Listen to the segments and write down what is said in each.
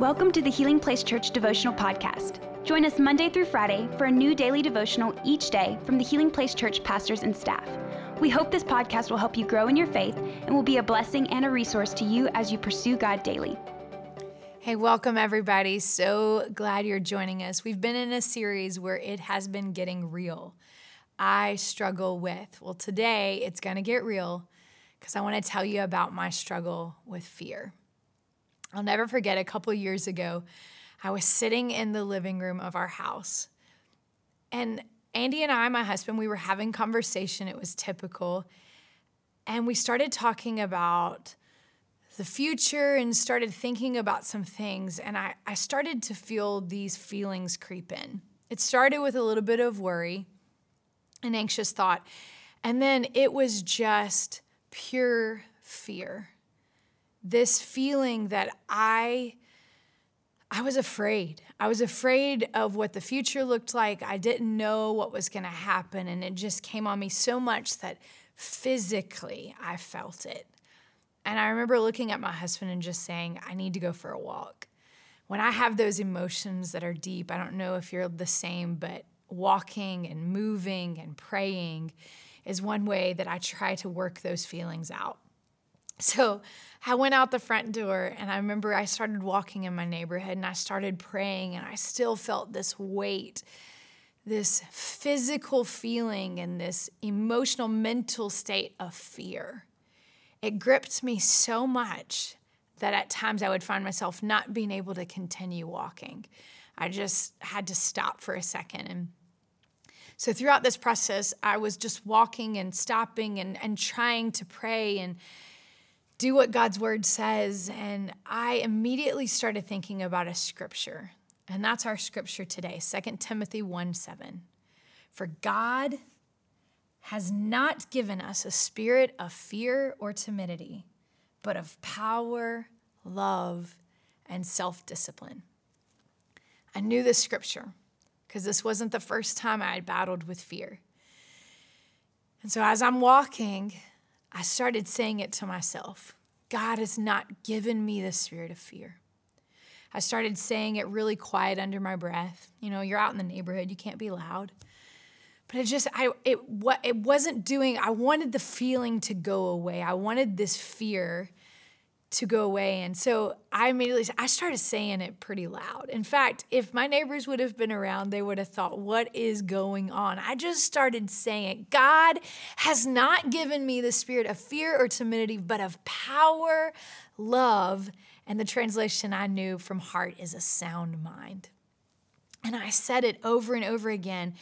Welcome to the Healing Place Church Devotional Podcast. Join us Monday through Friday for a new daily devotional each day from the Healing Place Church pastors and staff. We hope this podcast will help you grow in your faith and will be a blessing and a resource to you as you pursue God daily. Hey, welcome everybody. So glad you're joining us. We've been in a series where it has been getting real. I struggle with. Well, today it's going to get real because I want to tell you about my struggle with fear. I'll never forget a couple years ago, I was sitting in the living room of our house. And Andy and I, my husband, we were having conversation. It was typical. And we started talking about the future and started thinking about some things. And I, I started to feel these feelings creep in. It started with a little bit of worry, an anxious thought. And then it was just pure fear this feeling that I I was afraid. I was afraid of what the future looked like. I didn't know what was going to happen and it just came on me so much that physically I felt it. And I remember looking at my husband and just saying, I need to go for a walk. When I have those emotions that are deep, I don't know if you're the same, but walking and moving and praying is one way that I try to work those feelings out. So I went out the front door and I remember I started walking in my neighborhood and I started praying and I still felt this weight, this physical feeling, and this emotional, mental state of fear. It gripped me so much that at times I would find myself not being able to continue walking. I just had to stop for a second and so throughout this process, I was just walking and stopping and, and trying to pray and do what God's word says. And I immediately started thinking about a scripture. And that's our scripture today, 2 Timothy 1 7. For God has not given us a spirit of fear or timidity, but of power, love, and self discipline. I knew this scripture because this wasn't the first time I had battled with fear. And so as I'm walking, I started saying it to myself God has not given me the spirit of fear. I started saying it really quiet under my breath. You know, you're out in the neighborhood, you can't be loud. But it just I it what it wasn't doing I wanted the feeling to go away. I wanted this fear to go away. And so I immediately I started saying it pretty loud. In fact, if my neighbors would have been around, they would have thought, "What is going on?" I just started saying it. God has not given me the spirit of fear or timidity, but of power, love, and the translation I knew from heart is a sound mind. And I said it over and over again.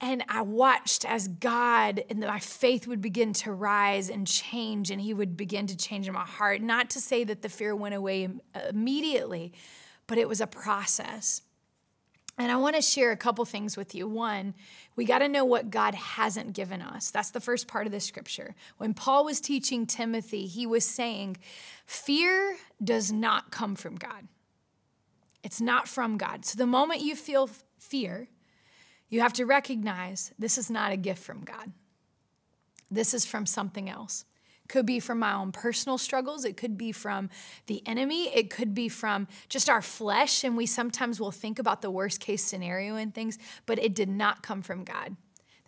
And I watched as God and my faith would begin to rise and change, and He would begin to change in my heart. Not to say that the fear went away uh, immediately, but it was a process. And I want to share a couple things with you. One, we got to know what God hasn't given us. That's the first part of the scripture. When Paul was teaching Timothy, he was saying, Fear does not come from God. It's not from God. So the moment you feel fear, you have to recognize this is not a gift from God. This is from something else. Could be from my own personal struggles. It could be from the enemy. It could be from just our flesh. And we sometimes will think about the worst case scenario and things, but it did not come from God.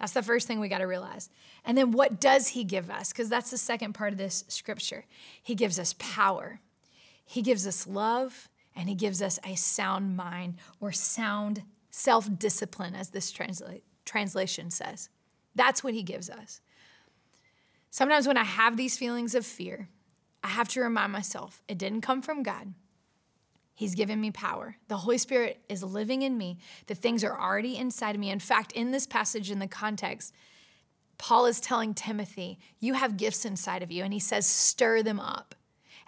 That's the first thing we got to realize. And then what does he give us? Because that's the second part of this scripture. He gives us power, he gives us love, and he gives us a sound mind or sound self discipline, as this transla- translation says. That's what he gives us. Sometimes when I have these feelings of fear, I have to remind myself it didn't come from God. He's given me power. The Holy Spirit is living in me. The things are already inside of me. In fact, in this passage, in the context, Paul is telling Timothy, You have gifts inside of you. And he says, Stir them up.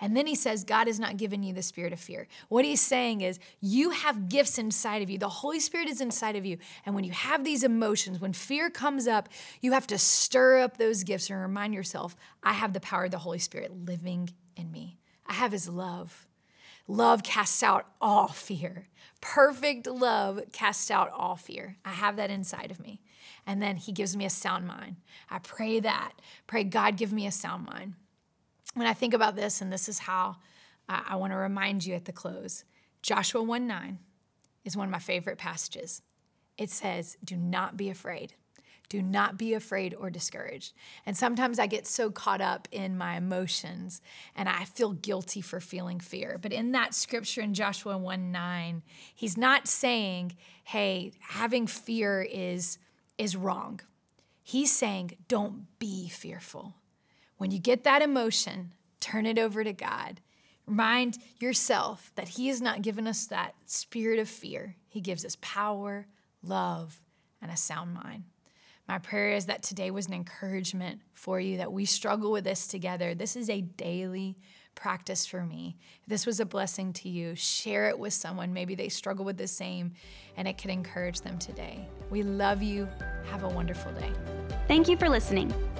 And then he says, God has not given you the spirit of fear. What he's saying is, you have gifts inside of you. The Holy Spirit is inside of you. And when you have these emotions, when fear comes up, you have to stir up those gifts and remind yourself, I have the power of the Holy Spirit living in me. I have his love. Love casts out all fear. Perfect love casts out all fear. I have that inside of me. And then he gives me a sound mind. I pray that. Pray, God, give me a sound mind when I think about this, and this is how I, want to remind you at the close Joshua 1 9 is one of my favorite passages. It says, Do not be afraid. Do not be afraid or discouraged. And sometimes I get so caught up in my emotions and I feel guilty for feeling fear. But in that scripture in Joshua 1 9, he's not saying, hey, having fear is, is wrong. He's saying, don't be fearful. When you get that emotion, turn it over to God. Remind yourself that He has not given us that spirit of fear. He gives us power, love, and a sound mind. My prayer is that today was an encouragement for you, that we struggle with this together. This is a daily practice for me. If this was a blessing to you, share it with someone. Maybe they struggle with the same and it could encourage them today. We love you. Have a wonderful day. Thank you for listening.